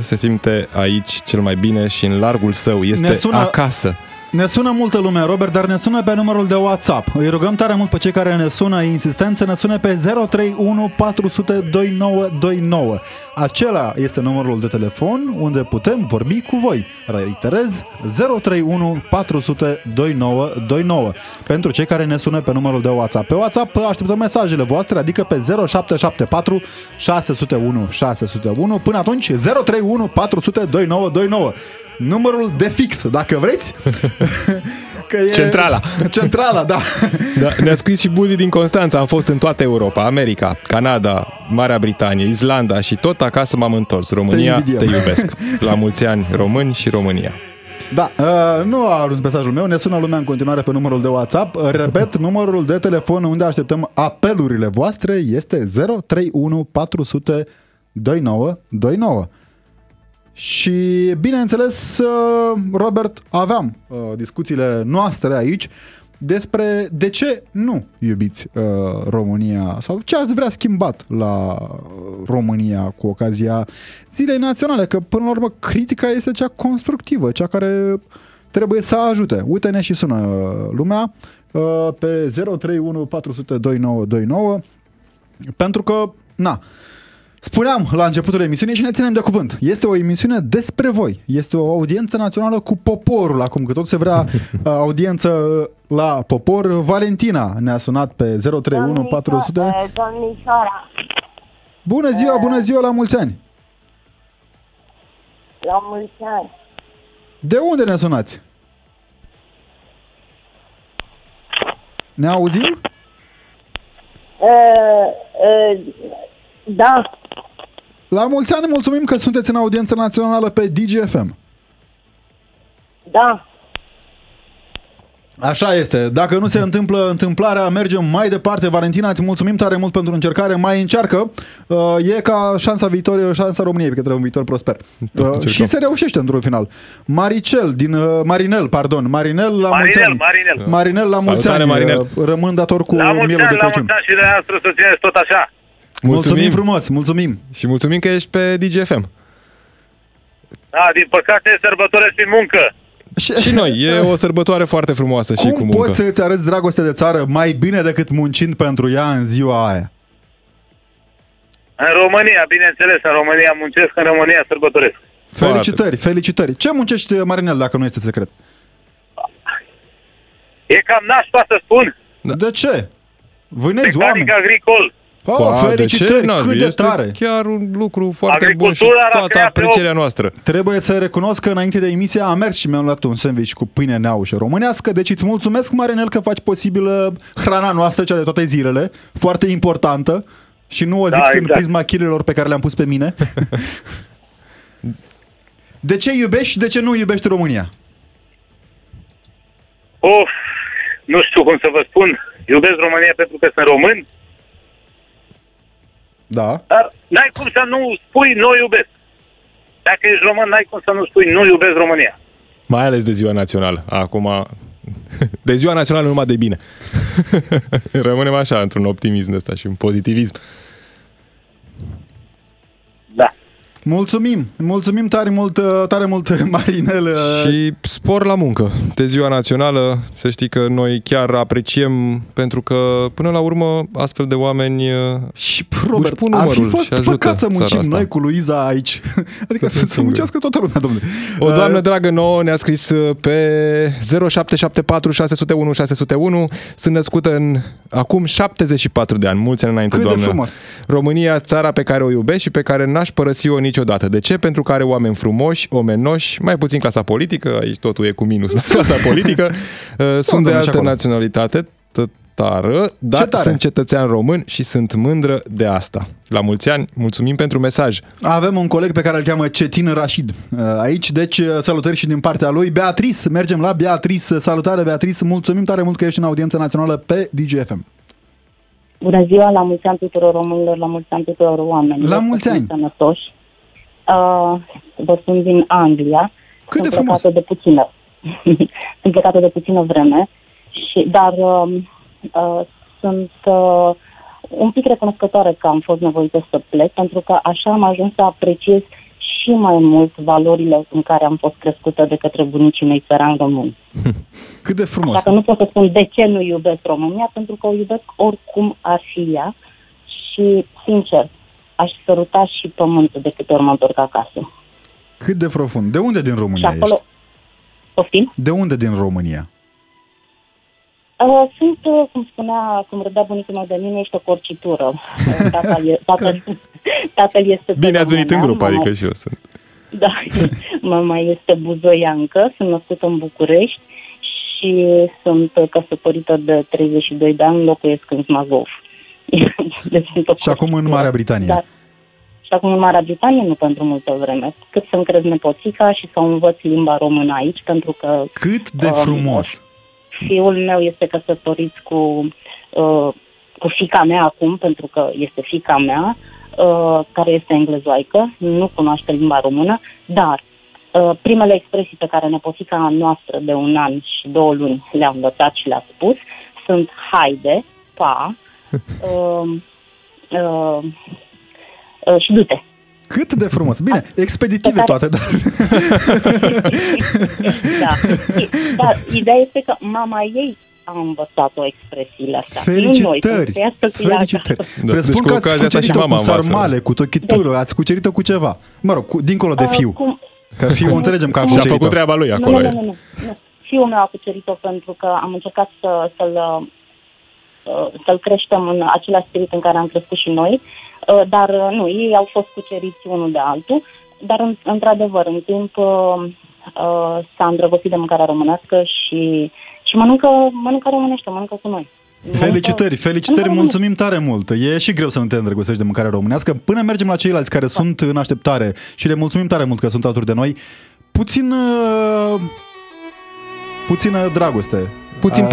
Speaker 3: se simte aici cel mai bine și în largul său. Este
Speaker 2: Ne sună-
Speaker 3: acasă.
Speaker 2: Ne sună multă lume, Robert, dar ne sună pe numărul de WhatsApp. Îi rugăm tare mult pe cei care ne sună insistent să ne sune pe 031 400 2929. Acela este numărul de telefon unde putem vorbi cu voi. Reiterez, 031 400 2929. Pentru cei care ne sună pe numărul de WhatsApp. Pe WhatsApp așteptăm mesajele voastre, adică pe 0774 601 601. Până atunci, 031 400 2929 numărul de fix, dacă vreți. Că e...
Speaker 3: Centrala.
Speaker 2: Centrala, da.
Speaker 3: Da, ne-a scris și Buzi din Constanța. Am fost în toată Europa, America, Canada, Marea Britanie, Islanda și tot acasă m-am întors. România, te,
Speaker 2: invidiem.
Speaker 3: te iubesc. La mulți ani români și România.
Speaker 2: Da, uh, nu a ajuns mesajul meu, ne sună lumea în continuare pe numărul de WhatsApp. Repet, numărul de telefon unde așteptăm apelurile voastre este 031 400 2929. Și, bineînțeles, uh, Robert, aveam uh, discuțiile noastre aici despre de ce nu iubiți uh, România sau ce ați vrea schimbat la uh, România cu ocazia Zilei Naționale, că până la urmă critica este cea constructivă, cea care trebuie să ajute. Uite-ne și sună uh, lumea uh, pe 031 400 2929 pentru că, na, Spuneam la începutul emisiunii și ne ținem de cuvânt. Este o emisiune despre voi. Este o audiență națională cu poporul acum, că tot se vrea uh, audiență la popor. Valentina ne-a sunat pe 031 400.
Speaker 6: Domnișoara,
Speaker 2: Bună ziua, bună ziua, la mulți ani!
Speaker 6: la mulți ani.
Speaker 2: De unde ne sunați? Ne auzim?
Speaker 6: Uh, uh, da,
Speaker 2: La mulți ani mulțumim că sunteți în audiență națională pe DGFM.
Speaker 6: da.
Speaker 2: Așa este. Dacă nu se întâmplă întâmplarea, mergem mai departe. Valentina, îți mulțumim tare mult pentru încercare. Mai încearcă. Uh, e ca șansa viitorie, șansa României către un viitor prosper.
Speaker 3: Tot
Speaker 2: Uh,
Speaker 3: încercăm.
Speaker 2: și se reușește într-un final. Maricel, din uh, Marinel, pardon. Marinel la mulți
Speaker 7: Marinel,
Speaker 2: ani.
Speaker 7: Marinel.
Speaker 2: Marinel la mulți
Speaker 3: Salutare,
Speaker 2: ani.
Speaker 3: Marinel.
Speaker 2: Uh, Rămân dator cu
Speaker 7: La mulți
Speaker 2: mielul
Speaker 7: ani,
Speaker 2: de
Speaker 7: la
Speaker 2: Crăciun.
Speaker 7: mulți ani și de astăzi să țineți tot așa.
Speaker 2: Mulțumim frumos, mulțumim.
Speaker 3: Și mulțumim că ești pe DGFM.
Speaker 7: Da, din păcate sărbătoresc prin muncă.
Speaker 3: Și noi, e o sărbătoare foarte frumoasă și cu
Speaker 2: Cum
Speaker 3: muncă.
Speaker 2: poți să îți arăți dragoste de țară mai bine decât muncind pentru ea în ziua aia?
Speaker 7: În România, bineînțeles, în România muncesc, în România sărbătoresc.
Speaker 3: Foarte.
Speaker 2: Felicitări, felicitări. Ce muncești, Marinel, dacă nu este secret?
Speaker 7: E cam nașpa să spun,
Speaker 2: De ce? Vânezi oameni.
Speaker 7: mecanic agricol.
Speaker 2: Oh,
Speaker 3: Foarte,
Speaker 2: felicitări,
Speaker 3: ce?
Speaker 2: cât de
Speaker 3: este
Speaker 2: tare.
Speaker 3: chiar un lucru foarte bun și
Speaker 7: Agricultura a
Speaker 3: toată
Speaker 7: creat pe
Speaker 3: aprecierea noastră.
Speaker 2: Trebuie să recunosc că înainte de emisie am mers și mi-am luat un sandwich cu pâine neaușă românească, deci îți mulțumesc, Marinel, că faci posibilă hrana noastră, cea de toate zilele, foarte importantă, și nu o zic
Speaker 7: Da,
Speaker 2: în
Speaker 7: exact.
Speaker 2: prisma kilelor pe care le-am pus pe mine. de ce iubești și de ce nu iubești România?
Speaker 7: Of, nu știu cum să vă spun. Iubesc România pentru că sunt român,
Speaker 2: Da.
Speaker 7: dar n-ai cum să nu spui nu iubesc. Dacă ești român, n-ai cum să nu spui nu iubesc România.
Speaker 3: Mai ales de ziua națională. Acum, de ziua națională numai de bine. Rămânem așa, într-un optimism ăsta și un pozitivism.
Speaker 2: Mulțumim, mulțumim tare mult, tare mult, Marinel.
Speaker 3: Și spor la muncă. De ziua națională, să știi că noi chiar apreciem, pentru că, până la urmă, astfel de oameni uh,
Speaker 2: Și Robert,
Speaker 3: pun
Speaker 2: ar fi
Speaker 3: numărul
Speaker 2: fost
Speaker 3: și ajută
Speaker 2: păcat să
Speaker 3: țara
Speaker 2: muncim
Speaker 3: asta.
Speaker 2: noi cu Luiza aici. Adică
Speaker 3: fim
Speaker 2: să,
Speaker 3: singuri.
Speaker 2: muncească toată lumea, domnule.
Speaker 3: O doamnă
Speaker 2: Uh,
Speaker 3: dragă nouă ne-a scris uh, pe 0774 601 601. Sunt născută în acum 74 de ani, mulți ani înainte,
Speaker 2: Cât de
Speaker 3: doamnă.
Speaker 2: frumos.
Speaker 3: România, țara pe care o iubesc și pe care n-aș părăsi-o niciodată. De ce? Pentru că are oameni frumoși, omenoși, mai puțin clasa politică, aici totul e cu minus la clasa politică. Uh, Sunt de
Speaker 2: domnule, și
Speaker 3: altă
Speaker 2: acolo.
Speaker 3: naționalitate, tătară, dar
Speaker 2: Ce tare.
Speaker 3: sunt cetățean român și sunt mândră de asta. La mulți ani, mulțumim pentru mesaj.
Speaker 2: Avem un coleg pe care îl cheamă Cetin Rashid uh, aici, deci uh, salutări și din partea lui. Beatrice, mergem la Beatrice. Salutare Beatrice, mulțumim tare mult că ești în audiență națională pe DGFM.
Speaker 6: Bună ziua, la mulți ani tuturor românilor, la mulți ani tuturor oamenilor.
Speaker 2: La mulți
Speaker 6: Să fim
Speaker 2: ani.
Speaker 6: Sănătoși. Uh, vă sunt din Anglia.
Speaker 2: Cât de
Speaker 6: sunt
Speaker 2: frumos.
Speaker 6: plecată de puțină. sunt plecată de puțină vreme, și, dar uh, uh, sunt uh, un pic recunoscătoare că am fost nevoită să plec, pentru că așa am ajuns să apreciez și mai mult valorile în care am fost crescută de către bunicii mei țărani români.
Speaker 2: Cât de frumos.
Speaker 6: Așa că nu pot să spun de ce nu iubesc România, pentru că o iubesc oricum ar fi ea și, sincer, aș săruta și pământul de câte ori mă întorc acasă.
Speaker 2: Cât de profund. De unde din
Speaker 6: Și
Speaker 2: România
Speaker 6: acolo...
Speaker 2: ești?
Speaker 6: Poftim?
Speaker 2: De unde din România?
Speaker 6: Uh, sunt, uh, cum spunea, cum râdea bunicul meu de mine, ești o corcitură. Uh, Tatăl, e, tatăl, tatăl este pe
Speaker 3: Bine ați venit în
Speaker 6: România,
Speaker 3: grup,
Speaker 6: mama-
Speaker 3: adică și eu sunt.
Speaker 6: Da, mama este buzoiancă, sunt născută în București și sunt căsătorită de 32 de ani, locuiesc în Smagov. Deci sunt o
Speaker 2: Și acum în Marea Britanie.
Speaker 6: Da. Și acum în Marea Britanie nu pentru multă vreme. Cât să-mi crez nepoțica și să învăț limba română aici, pentru că
Speaker 2: Cât de
Speaker 6: Um,
Speaker 2: frumos.
Speaker 6: fiul meu este căsătorit cu, uh, cu fica mea acum, pentru că este fica mea, uh, care este englezoaică, nu cunoaște limba română, dar uh, primele expresii pe care nepoțica noastră de un an și două luni le-a învățat și le-a spus sunt haide, pa, uh, uh, uh, și du-te.
Speaker 2: Cât de frumos. Bine, expeditive toate, dar...
Speaker 6: da. Dar ideea este că mama ei a învățat-o expresiile astea. Nu noi,
Speaker 2: Felicitări!
Speaker 6: să ia să-ți ia
Speaker 2: Felicitări!
Speaker 6: acasă.
Speaker 3: Da,
Speaker 2: Presupun
Speaker 3: deci
Speaker 2: că
Speaker 3: cu
Speaker 2: ați
Speaker 3: ocazia asta și
Speaker 2: cucerit-o cu
Speaker 3: mama învață.
Speaker 2: sarmale, cu tochitură, ați cucerit-o cu ceva. Mă rog, cu, dincolo de
Speaker 6: Uh,
Speaker 2: fiu.
Speaker 6: cum-
Speaker 2: Că fiul înțelegem că a
Speaker 3: Și a
Speaker 2: cucerit-o.
Speaker 3: făcut treaba lui
Speaker 6: Nu,
Speaker 3: acolo.
Speaker 6: nu,
Speaker 3: e.
Speaker 6: nu, nu, nu. Fiul meu a cucerit-o pentru că am încercat să, să-l, uh, să-l creștem în același spirit în care am crescut și noi, uh, dar uh, nu, ei au fost cuceriți unul de altul, dar în- într-adevăr, în timp uh, uh, s-a îndrăgostit de mâncarea românească și, și mănâncă, mănâncă românește, mănâncă cu noi.
Speaker 2: Felicitări, felicitări,
Speaker 6: Nu, nu, nu.
Speaker 2: mulțumim tare mult. E și greu să nu te îndrăgostești de mâncarea românească. Până mergem la ceilalți care sunt în așteptare și le mulțumim tare mult că sunt alături de noi. Puțin... uh, Puțină dragoste.
Speaker 3: Puțin
Speaker 2: Uh,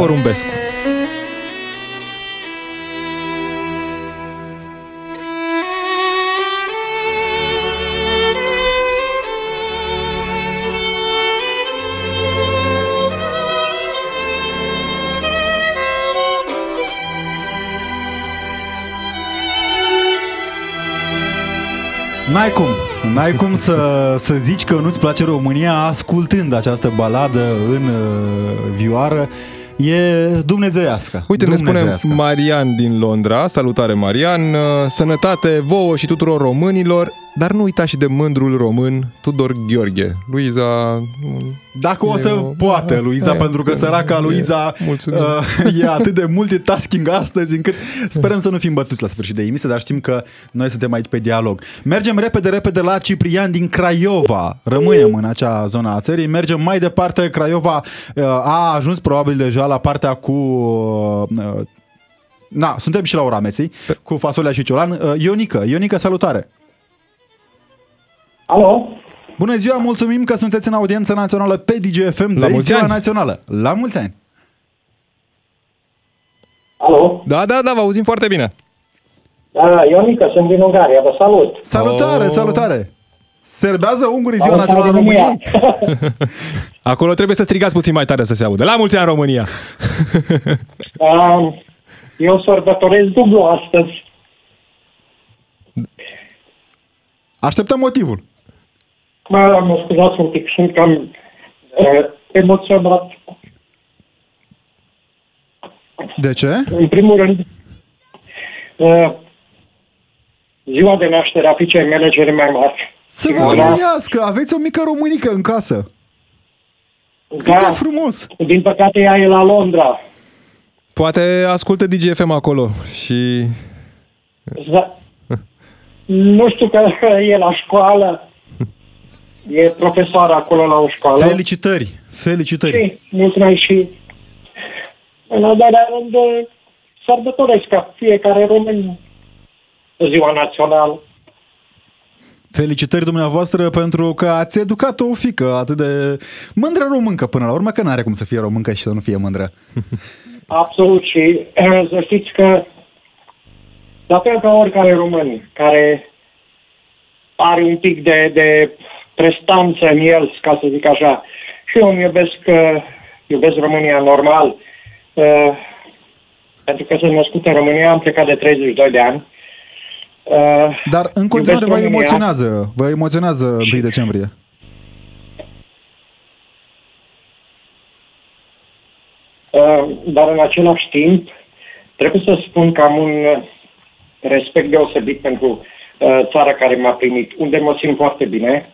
Speaker 2: N-ai cum, n-ai cum să, să zici că nu-ți place România ascultând această baladă în uh, vioară. E dumnezeiască.
Speaker 3: Uite, ne spune
Speaker 2: dumnezeiască.
Speaker 3: Marian din Londra. Salutare, Marian. Uh, Sănătate vouă și tuturor românilor, dar nu uita și de mândrul român Tudor Gheorghe. Luiza...
Speaker 2: Dacă o să
Speaker 3: Eu-
Speaker 2: poată, Luiza,
Speaker 3: E,
Speaker 2: pentru că săraca
Speaker 3: e,
Speaker 2: Luiza
Speaker 3: mulțumim.
Speaker 2: uh, e atât de multitasking astăzi încât sperăm să nu fim bătuți la sfârșit de emisie, dar știm că noi suntem aici pe dialog. Mergem repede, repede la Ciprian din Craiova. Rămânem în acea zonă a țării. Mergem mai departe. Craiova uh, a ajuns probabil deja la partea cu... Uh, na, suntem și la Orameții, cu fasolea și ciolan. Uh, Ionica, Ionica, salutare!
Speaker 8: Alo?
Speaker 2: Bună ziua, mulțumim că sunteți în audiență națională pe DGFM
Speaker 3: La
Speaker 2: de
Speaker 3: mulți
Speaker 2: ziua
Speaker 3: ani!
Speaker 2: națională. La mulți ani!
Speaker 8: Alo?
Speaker 3: Da, da, da, vă auzim foarte bine.
Speaker 8: Da, Ionica, sunt din Ungaria, vă salut.
Speaker 2: Salutare,
Speaker 3: Oh.
Speaker 2: salutare! Serbează ungurii ziua
Speaker 8: Salut,
Speaker 2: națională a
Speaker 8: România.
Speaker 2: României?
Speaker 3: Acolo trebuie să strigați puțin mai tare să se audă. La mulți ani, România!
Speaker 8: Um, Eu sărbătoresc dublu astăzi.
Speaker 2: Așteptăm motivul.
Speaker 8: Mă, mă scuzați un pic, sunt cam uh, emoționat.
Speaker 2: De ce?
Speaker 8: În primul rând, uh, ziua de naștere a fiicei mele cele mai mari.
Speaker 2: Să vă trăiască! Aveți o mică românică în casă. Cât
Speaker 8: Da,
Speaker 2: de frumos!
Speaker 8: din păcate ea e la Londra.
Speaker 3: Poate ascultă DGFM acolo și...
Speaker 8: Da. Nu știu că e la școală. E profesoară acolo la o școală.
Speaker 2: Felicitări! Felicitări!
Speaker 8: Și mulțumesc și în al doilea rând eh, sărbătoresc ca fiecare român ziua națională.
Speaker 2: Felicitări dumneavoastră pentru că ați educat o fică atât de mândră româncă până la urmă, că n-are cum să fie româncă și să nu fie mândră.
Speaker 8: Absolut și eh, să știți că la fel ca oricare român care are un pic de, de prestanță în el, ca să zic așa, și eu îmi iubesc, eh, iubesc România normal, eh, pentru că sunt născut în România, am plecat de 32 de ani Uh,
Speaker 2: Dar în continuare vă
Speaker 8: România.
Speaker 2: emoționează, vă emoționează 1 decembrie.
Speaker 8: Uh, dar în același timp trebuie să spun că am un uh, respect deosebit pentru uh, țara care m-a primit, unde mă simt foarte bine.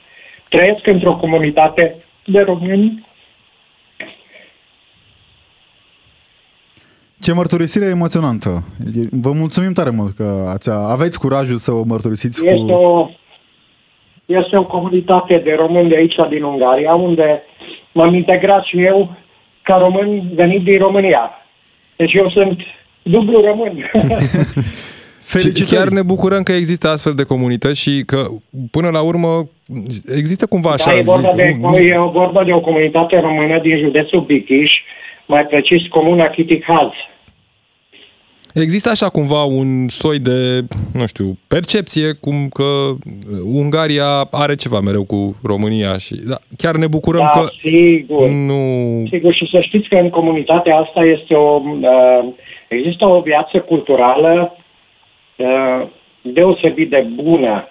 Speaker 8: Trăiesc într-o comunitate de români
Speaker 2: Ce mărturisire emoționantă. Vă mulțumim tare mult că ați, aveți curajul să o mărturisiți
Speaker 8: Este
Speaker 2: cu...
Speaker 8: o, este o comunitate de români de aici, din Ungaria, unde m-am integrat și eu ca român venit din România. Deci eu sunt dublu român.
Speaker 3: Și chiar ne bucurăm că există astfel de comunități și că până la urmă există cumva așa...
Speaker 8: da, e vorba, de,
Speaker 3: un-
Speaker 8: e vorba de o comunitate română din județul Bichiș, mai precis comuna Chitihaz.
Speaker 3: Există așa cumva un soi de, nu știu, percepție cum că Ungaria are ceva mereu cu România și da, chiar ne bucurăm
Speaker 8: Da,
Speaker 3: că
Speaker 8: sigur.
Speaker 3: nu...
Speaker 8: Sigur, și să știți că în comunitatea asta este o, uh, există o viață culturală uh, deosebit de bună,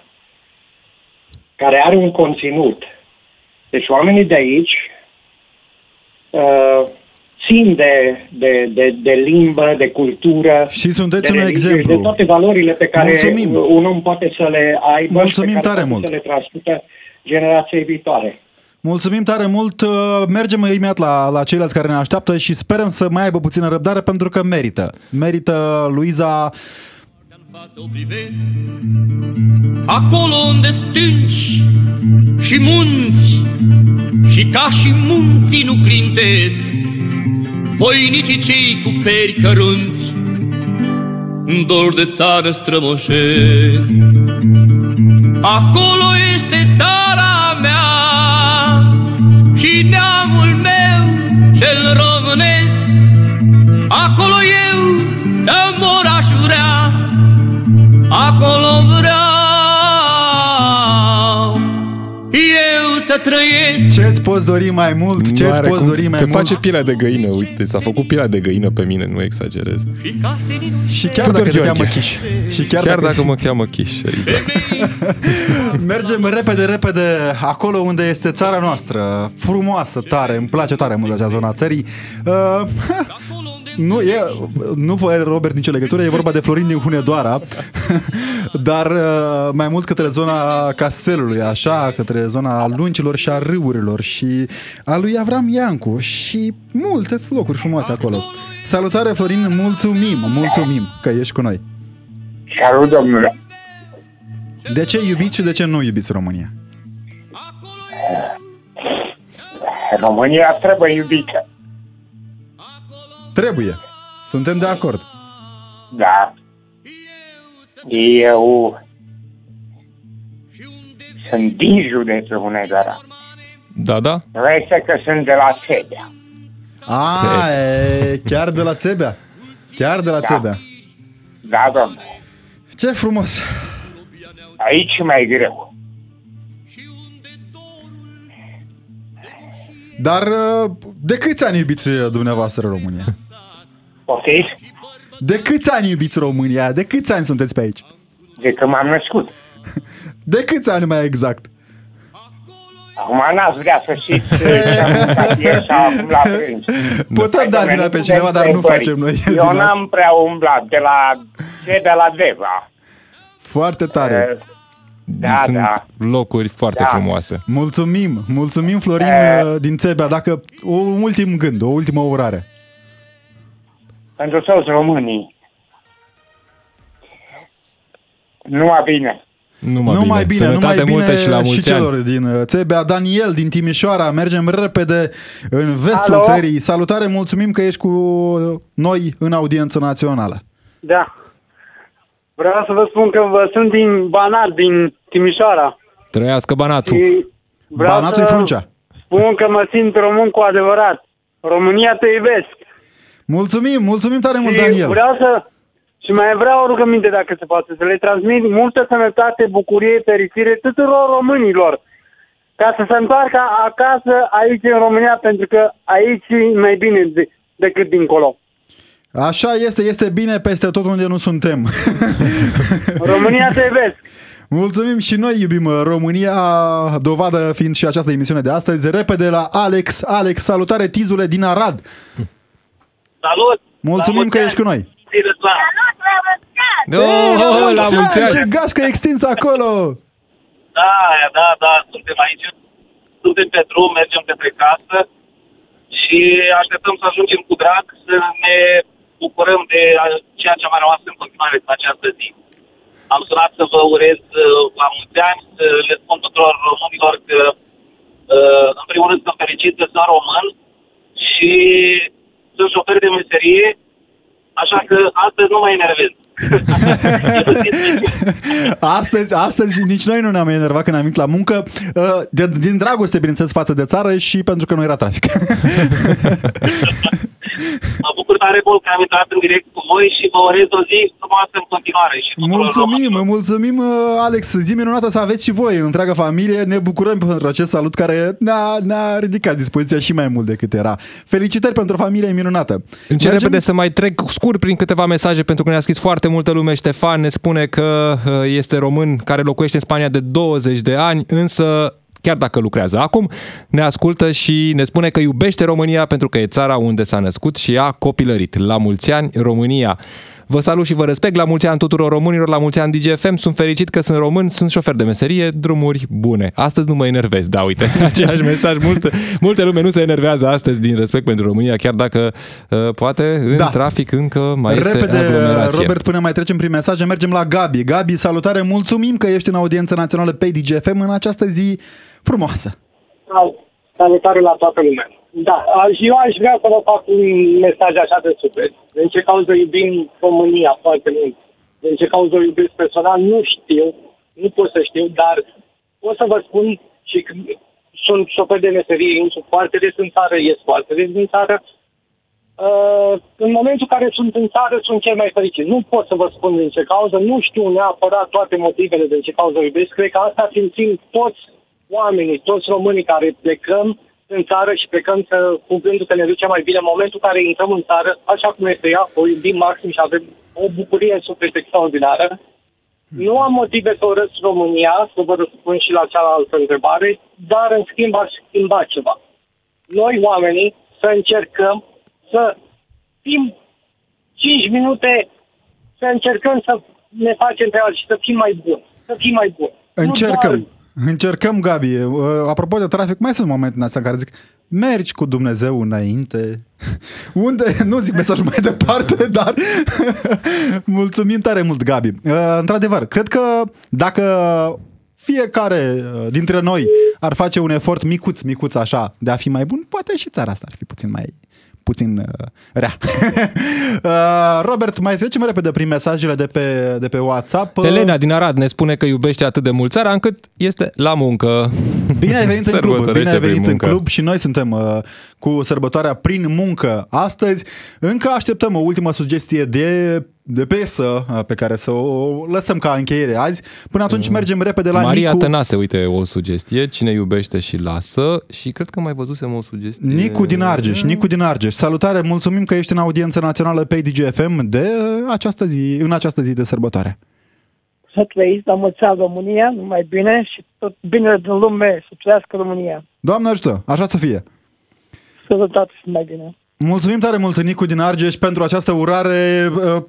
Speaker 8: care are un conținut. Deci oamenii de aici uh, țin de, de, de, de limbă, de cultură.
Speaker 2: Și sunteți
Speaker 8: de
Speaker 2: un
Speaker 8: religie,
Speaker 2: exemplu.
Speaker 8: De toate valorile pe care
Speaker 2: Mulțumim.
Speaker 8: un om poate să le aibă
Speaker 2: Mulțumim
Speaker 8: și pe care
Speaker 2: tare
Speaker 8: poate
Speaker 2: mult.
Speaker 8: să le transmită generației viitoare.
Speaker 2: Mulțumim tare mult. Uh, Mergem imediat la, la ceilalți care ne așteaptă și sperăm să mai aibă puțină răbdare pentru că merită. Merită Luiza
Speaker 9: Acolo unde stânci și munți și ca și munții nu clintesc, voinicii cei cu peri cărunți, în dor de țară strămoșesc. Acolo este țara mea și neamul meu cel românesc. Acolo eu să mor aș vrea, acolo vreau eu să trăiesc.
Speaker 2: Ce-ți poți dori mai mult?
Speaker 3: nu
Speaker 2: Ce-ți
Speaker 3: are
Speaker 2: poți
Speaker 3: cum,
Speaker 2: dori mai
Speaker 3: se
Speaker 2: mult?
Speaker 3: face pielea de găină, uite, s-a făcut pielea de găină pe mine, nu exagerez.
Speaker 2: Și chiar
Speaker 3: Tudor
Speaker 2: dacă te
Speaker 3: Gheorghe.
Speaker 2: cheamă Chiș. Și
Speaker 3: Chiar, chiar dacă mă cheamă Chiș, exact.
Speaker 2: Mergem repede, repede acolo unde este țara noastră. Frumoasă, tare, îmi place tare mult acea zona a țării. Uh, nu, e, nu are Robert nicio legătură, e vorba de Florin din Hunedoara, dar uh, mai mult către zona castelului, așa, către zona luncilor și a râurilor și a lui Avram Iancu și multe locuri frumoase acolo. Salutare Florin, mulțumim, mulțumim că ești cu noi.
Speaker 10: Salut, domnule.
Speaker 2: De ce iubiți și de ce nu iubiți România?
Speaker 10: România trebuie iubită.
Speaker 2: Trebuie. Suntem de acord.
Speaker 10: Da. Eu sunt din județul Hunedoara.
Speaker 3: Da, da?
Speaker 10: Nu este că sunt de la Sebea.
Speaker 2: A, e, chiar de la Țebea. Chiar de la
Speaker 10: Da.
Speaker 2: Țebea.
Speaker 10: Da, domnule.
Speaker 2: Ce frumos.
Speaker 10: Aici e mai greu.
Speaker 2: Dar uh, de câți ani iubiți uh, dumneavoastră România?
Speaker 10: Poftiți?
Speaker 2: De câți ani iubiți România? De câți ani sunteți pe aici?
Speaker 10: De când m-am născut.
Speaker 2: De câți ani mai exact?
Speaker 10: Acum n-ați vrea să știți ce am mâncat ieri sau acum la prânz.
Speaker 2: Putem da vina pe cineva, dar nu facem noi din
Speaker 10: Eu
Speaker 2: asta.
Speaker 10: n-am prea umblat de la Sebea la Deva.
Speaker 2: Foarte tare.
Speaker 10: Da,
Speaker 3: Sunt
Speaker 10: da.
Speaker 3: locuri foarte
Speaker 10: Da.
Speaker 3: frumoase.
Speaker 2: Mulțumim, mulțumim Florin
Speaker 10: E.
Speaker 2: uh, din Țebea. Dacă un ultim gând, o ultimă urare.
Speaker 10: Pentru toți românii. Numai bine.
Speaker 3: Numai,
Speaker 2: numai bine,
Speaker 3: Sănătate
Speaker 2: numai bine
Speaker 3: multă și la mulți
Speaker 2: și
Speaker 3: ani.
Speaker 2: celor din uh, Țebea. Daniel din Timișoara, mergem repede în vestul
Speaker 11: Alo?
Speaker 2: țării. Salutare, mulțumim că ești cu noi în audiență națională.
Speaker 11: Da. Vreau să vă spun că vă sunt din Banat, din Timișoara.
Speaker 3: Trăiască Banatul.
Speaker 11: Și vreau
Speaker 2: Banatul e
Speaker 11: să
Speaker 2: fruncea.
Speaker 11: spun că mă simt român cu adevărat. România te iubesc.
Speaker 2: Mulțumim, mulțumim tare mult,
Speaker 11: și
Speaker 2: Daniel.
Speaker 11: vreau să... Și mai vreau o rugăminte, dacă se poate, să le transmit multă sănătate, bucurie, fericire tuturor românilor. Ca să se întoarcă acasă aici în România, pentru că aici e mai bine de, decât dincolo.
Speaker 2: Așa este, este bine peste tot unde nu suntem.
Speaker 12: România te iubesc!
Speaker 2: Mulțumim și noi iubim uh, România, dovadă fiind și această emisiune de astăzi. Repede la Alex. Alex, salutare Tizule din Arad.
Speaker 7: Salut!
Speaker 2: Mulțumim că ești cu noi.
Speaker 3: Oh, oh, la mulți ani!
Speaker 2: Ce gașcă extins acolo!
Speaker 7: Da, da, da, suntem aici. Suntem pe drum, mergem către casă și așteptăm să ajungem cu drag să ne bucurăm de a- ceea ce a mai rămas în continuare în această zi. Am sunat să vă urez uh, la mulți ani, să le spun tuturor românilor că uh, în primul rând sunt fericit că sunt român și sunt șofer de meserie, așa că astăzi nu mă enervez.
Speaker 2: Astăzi, astăzi nici noi nu ne-am enervat când am venit la muncă, uh, de, din dragoste, bineînțeles, față de țară și pentru că nu era trafic.
Speaker 7: Mă bucur tare mult că am intrat în direct cu voi și vă urez o zi frumoasă în continuare. Și tuturor
Speaker 2: Mulțumim, mulțumim, uh, Alex. Zi minunată să aveți și voi, întreaga familie. Ne bucurăm pentru acest salut care ne-a, ne-a ridicat dispoziția și mai mult decât era. Felicitări pentru o familie minunată.
Speaker 3: Încep repede să mai trec scurt prin câteva mesaje pentru că ne-a scris foarte multă lume. Ștefan ne spune că uh, este român care locuiește în Spania de 20 de ani, însă chiar dacă lucrează acum, ne ascultă și ne spune că iubește România pentru că e țara unde s-a născut și a copilărit. La mulți ani, România! Vă salut și vă respect, la mulți ani tuturor românilor, la mulți ani DGFM, sunt fericit că sunt român, sunt șofer de meserie, drumuri bune. Astăzi nu mă enervez, da, uite, același mesaj, multe, multe lume nu se enervează astăzi din respect pentru România, chiar dacă uh, poate în
Speaker 2: Da.
Speaker 3: trafic încă mai este
Speaker 2: Repede,
Speaker 3: aglomerație.
Speaker 2: Robert, până mai trecem prin mesaje, mergem la Gabi. Gabi, salutare, mulțumim că ești în audiență națională pe DGFM în această zi frumoasă.
Speaker 13: Salutare la toată lumea. Da, aș, eu aș vrea să vă fac un mesaj așa de suflet. Din ce cauză iubim România foarte mult. Din ce cauză o iubesc personal, nu știu, nu pot să știu, dar pot să vă spun și că sunt șofer de meserie, intru foarte des în țară, ies foarte des din țară. Uh, în momentul în care sunt în țară, sunt cel mai fericit. Nu pot să vă spun din ce cauză, nu știu neapărat toate motivele din ce cauză o iubesc. Cred că asta simțim toți oamenii, toți românii care plecăm în țară și plecăm să, cu gândul că ne duce mai bine în momentul în care intrăm în țară, așa cum este ea, o iubim maxim și avem o bucurie în suflet extraordinară. Nu am motive să urăsc România, să vă răspund și la cealaltă întrebare, dar în schimb aș schimba ceva. Noi, oamenii, să încercăm să fim 5 minute, să încercăm să ne facem treaba și să fim mai buni. Să fim mai buni. Nu
Speaker 2: Încercăm.
Speaker 13: doar-
Speaker 2: Încercăm, Gabi. Uh, Apropo de trafic, mai sunt momente în astea în care zic mergi cu Dumnezeu înainte. Unde? Nu zic mesajul mai departe, dar mulțumim tare mult, Gabi. Uh, Într-adevăr, cred că dacă fiecare uh, dintre noi ar face un efort micuț, micuț așa, de a fi mai bun, poate și țara asta ar fi puțin mai puțin uh, rea. uh, Robert, mai trecem repede prin mesajele de pe, de pe WhatsApp. Uh,
Speaker 3: Elena din Arad ne spune că iubește atât de mult țara încât este la muncă.
Speaker 2: Bine ai venit în club, bine
Speaker 3: Sărbătorește
Speaker 2: ai
Speaker 3: prin
Speaker 2: venit în
Speaker 3: muncă.
Speaker 2: club și noi suntem uh, cu sărbătoarea prin muncă astăzi. Încă așteptăm o ultimă sugestie de, de piesă uh, pe care să o lăsăm ca încheiere azi. Până atunci mergem repede la
Speaker 3: Maria
Speaker 2: Nicu.
Speaker 3: Tănase, uite, o sugestie. Cine iubește și lasă. Și cred că mai văzusem o sugestie.
Speaker 2: Nicu din Argeș, Nicu din Argeș. Salutare, mulțumim că ești în audiență națională pe DGFM de uh, această zi, în această zi de sărbătoare.
Speaker 11: Să trăiți la mulți ani România, numai bine și tot bine din lume să trăiască România.
Speaker 2: Doamne ajută, așa să fie.
Speaker 11: Sănătate și mai bine.
Speaker 2: Mulțumim tare mult, Nicu din Argeș, pentru această urare uh,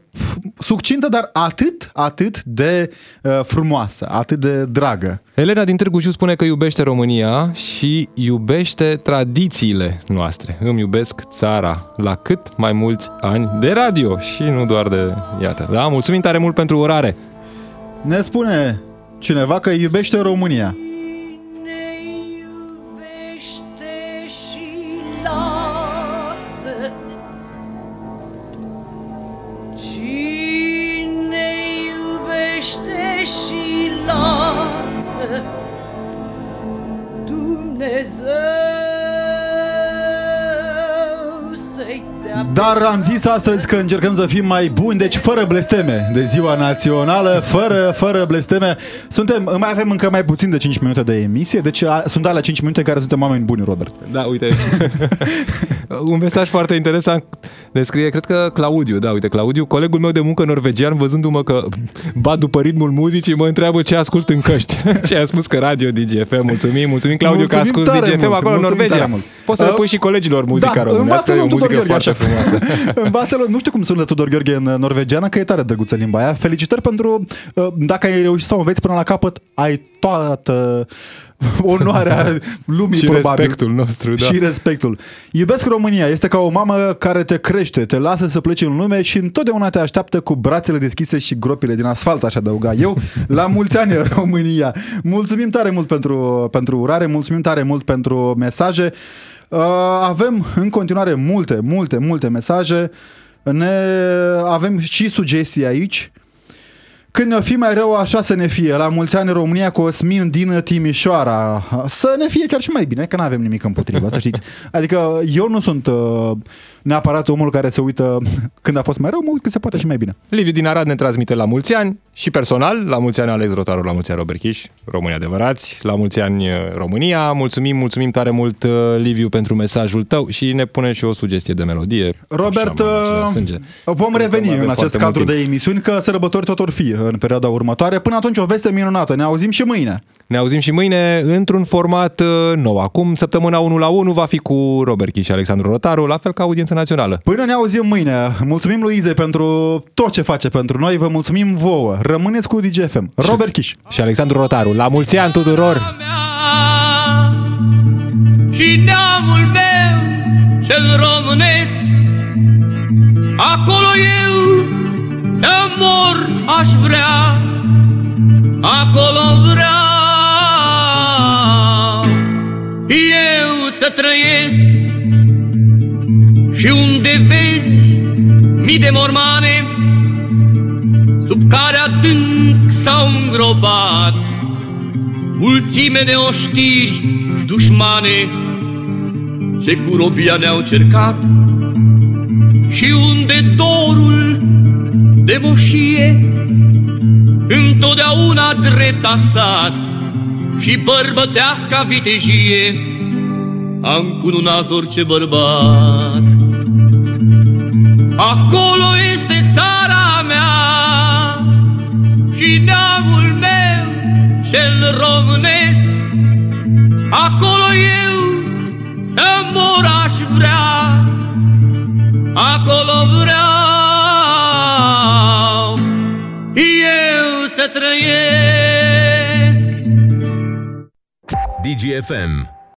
Speaker 2: succintă, dar atât, atât de uh, frumoasă, atât de dragă.
Speaker 3: Elena din Târgu Jiu spune că iubește România și iubește tradițiile noastre. Îmi iubesc țara la cât mai mulți ani de radio și nu doar de... Iată, da? Mulțumim tare mult pentru urare.
Speaker 2: Ne spune cineva că iubește România. Dar am zis astăzi că încercăm să fim mai buni, deci fără blesteme de ziua națională, fără, fără blesteme. Suntem, mai avem încă mai puțin de 5 minute de emisie, deci a, sunt alea 5 minute care suntem oameni buni, Robert.
Speaker 3: Da, uite. Un mesaj foarte interesant ne scrie, cred că Claudiu, da, uite, Claudiu, colegul meu de muncă norvegian, văzându-mă că bat după ritmul muzicii, mă întreabă ce ascult în căști. și a spus că radio DGFM, mulțumim, mulțumim Claudiu că
Speaker 2: Mulțumim
Speaker 3: ascult
Speaker 2: tare
Speaker 3: DGFM
Speaker 2: mult,
Speaker 3: acolo în
Speaker 2: mulțumim
Speaker 3: Norvegia.
Speaker 2: tare mult.
Speaker 3: Poți să le
Speaker 2: Uh,
Speaker 3: pui și colegilor muzica
Speaker 2: da,
Speaker 3: românească, e o
Speaker 2: învață-l
Speaker 3: muzică
Speaker 2: Tudor Gheorghe
Speaker 3: foarte
Speaker 2: așa.
Speaker 3: frumoasă.
Speaker 2: Învață-l, nu știu cum sună Tudor Gheorghe în norvegiană, că e tare drăguță limba aia. Felicitări pentru, uh, dacă ai reușit să o înveți până la capăt, ai toată onoarea lumii
Speaker 3: Și
Speaker 2: probabil.
Speaker 3: respectul nostru, da.
Speaker 2: Și respectul. Iubesc România, este ca o mamă care te crește, te lasă să pleci în lume și întotdeauna te așteaptă cu brațele deschise și gropile din asfalt, aș adăuga eu. La mulți ani România! Mulțumim tare mult pentru, pentru urare, mulțumim tare mult pentru mesaje. Uh, avem în continuare multe, multe, multe mesaje. Ne avem și sugestii aici. Când ne-o fi mai rău, așa să ne fie. La mulți ani România cu Osmin din Timișoara. Să ne fie chiar și mai bine, că nu avem nimic împotriva, să știți. Adică eu nu sunt uh, neapărat omul care se uită când a fost mai rău, mă uit că se poate și mai bine.
Speaker 3: Liviu din Arad ne transmite la mulți ani și personal, la mulți ani Alex Rotaru, la mulți ani Robert Chiș, români adevărați, la mulți ani uh, România. Mulțumim, mulțumim tare mult uh, Liviu pentru mesajul tău și ne pune și o sugestie de melodie.
Speaker 2: Robert,
Speaker 3: Așa, mă, același
Speaker 2: uh,
Speaker 3: sânge.
Speaker 2: vom reveni
Speaker 3: Avem
Speaker 2: în
Speaker 3: foarte
Speaker 2: acest
Speaker 3: mult
Speaker 2: cadru
Speaker 3: timp.
Speaker 2: de emisiuni, că sărbători tot or fi în perioada următoare. Până atunci o veste minunată. Ne auzim și mâine.
Speaker 3: Ne auzim și mâine într-un format uh, nou. Acum, săptămâna 1 la 1 va fi cu Robert Chiș și Alexandru Rotaru, la fel ca audiența națională.
Speaker 2: Până ne auzim mâine. Mulțumim lui Ize pentru tot ce face pentru noi. Vă mulțumim vouă. Rămâneți cu DGFM. Robert Chiș.
Speaker 3: Și Alexandru Rotaru. La mulți ani tuturor!
Speaker 9: și neamul meu cel românesc. Acolo eu să mor aș vrea, acolo vreau eu să trăiesc și unde vezi mii de mormane sub care adânc s-au îngropat mulțime de oștiri dușmane ce cu robia ne-au cercat și unde dorul de moșie întotdeauna drept a stat și bărbăteasca vitejie a încununat orice bărbat. Acolo este țara mea și neamul meu cel românesc. Acolo eu să mor aș vrea, acolo vreau eu să trăiesc.
Speaker 1: DGFM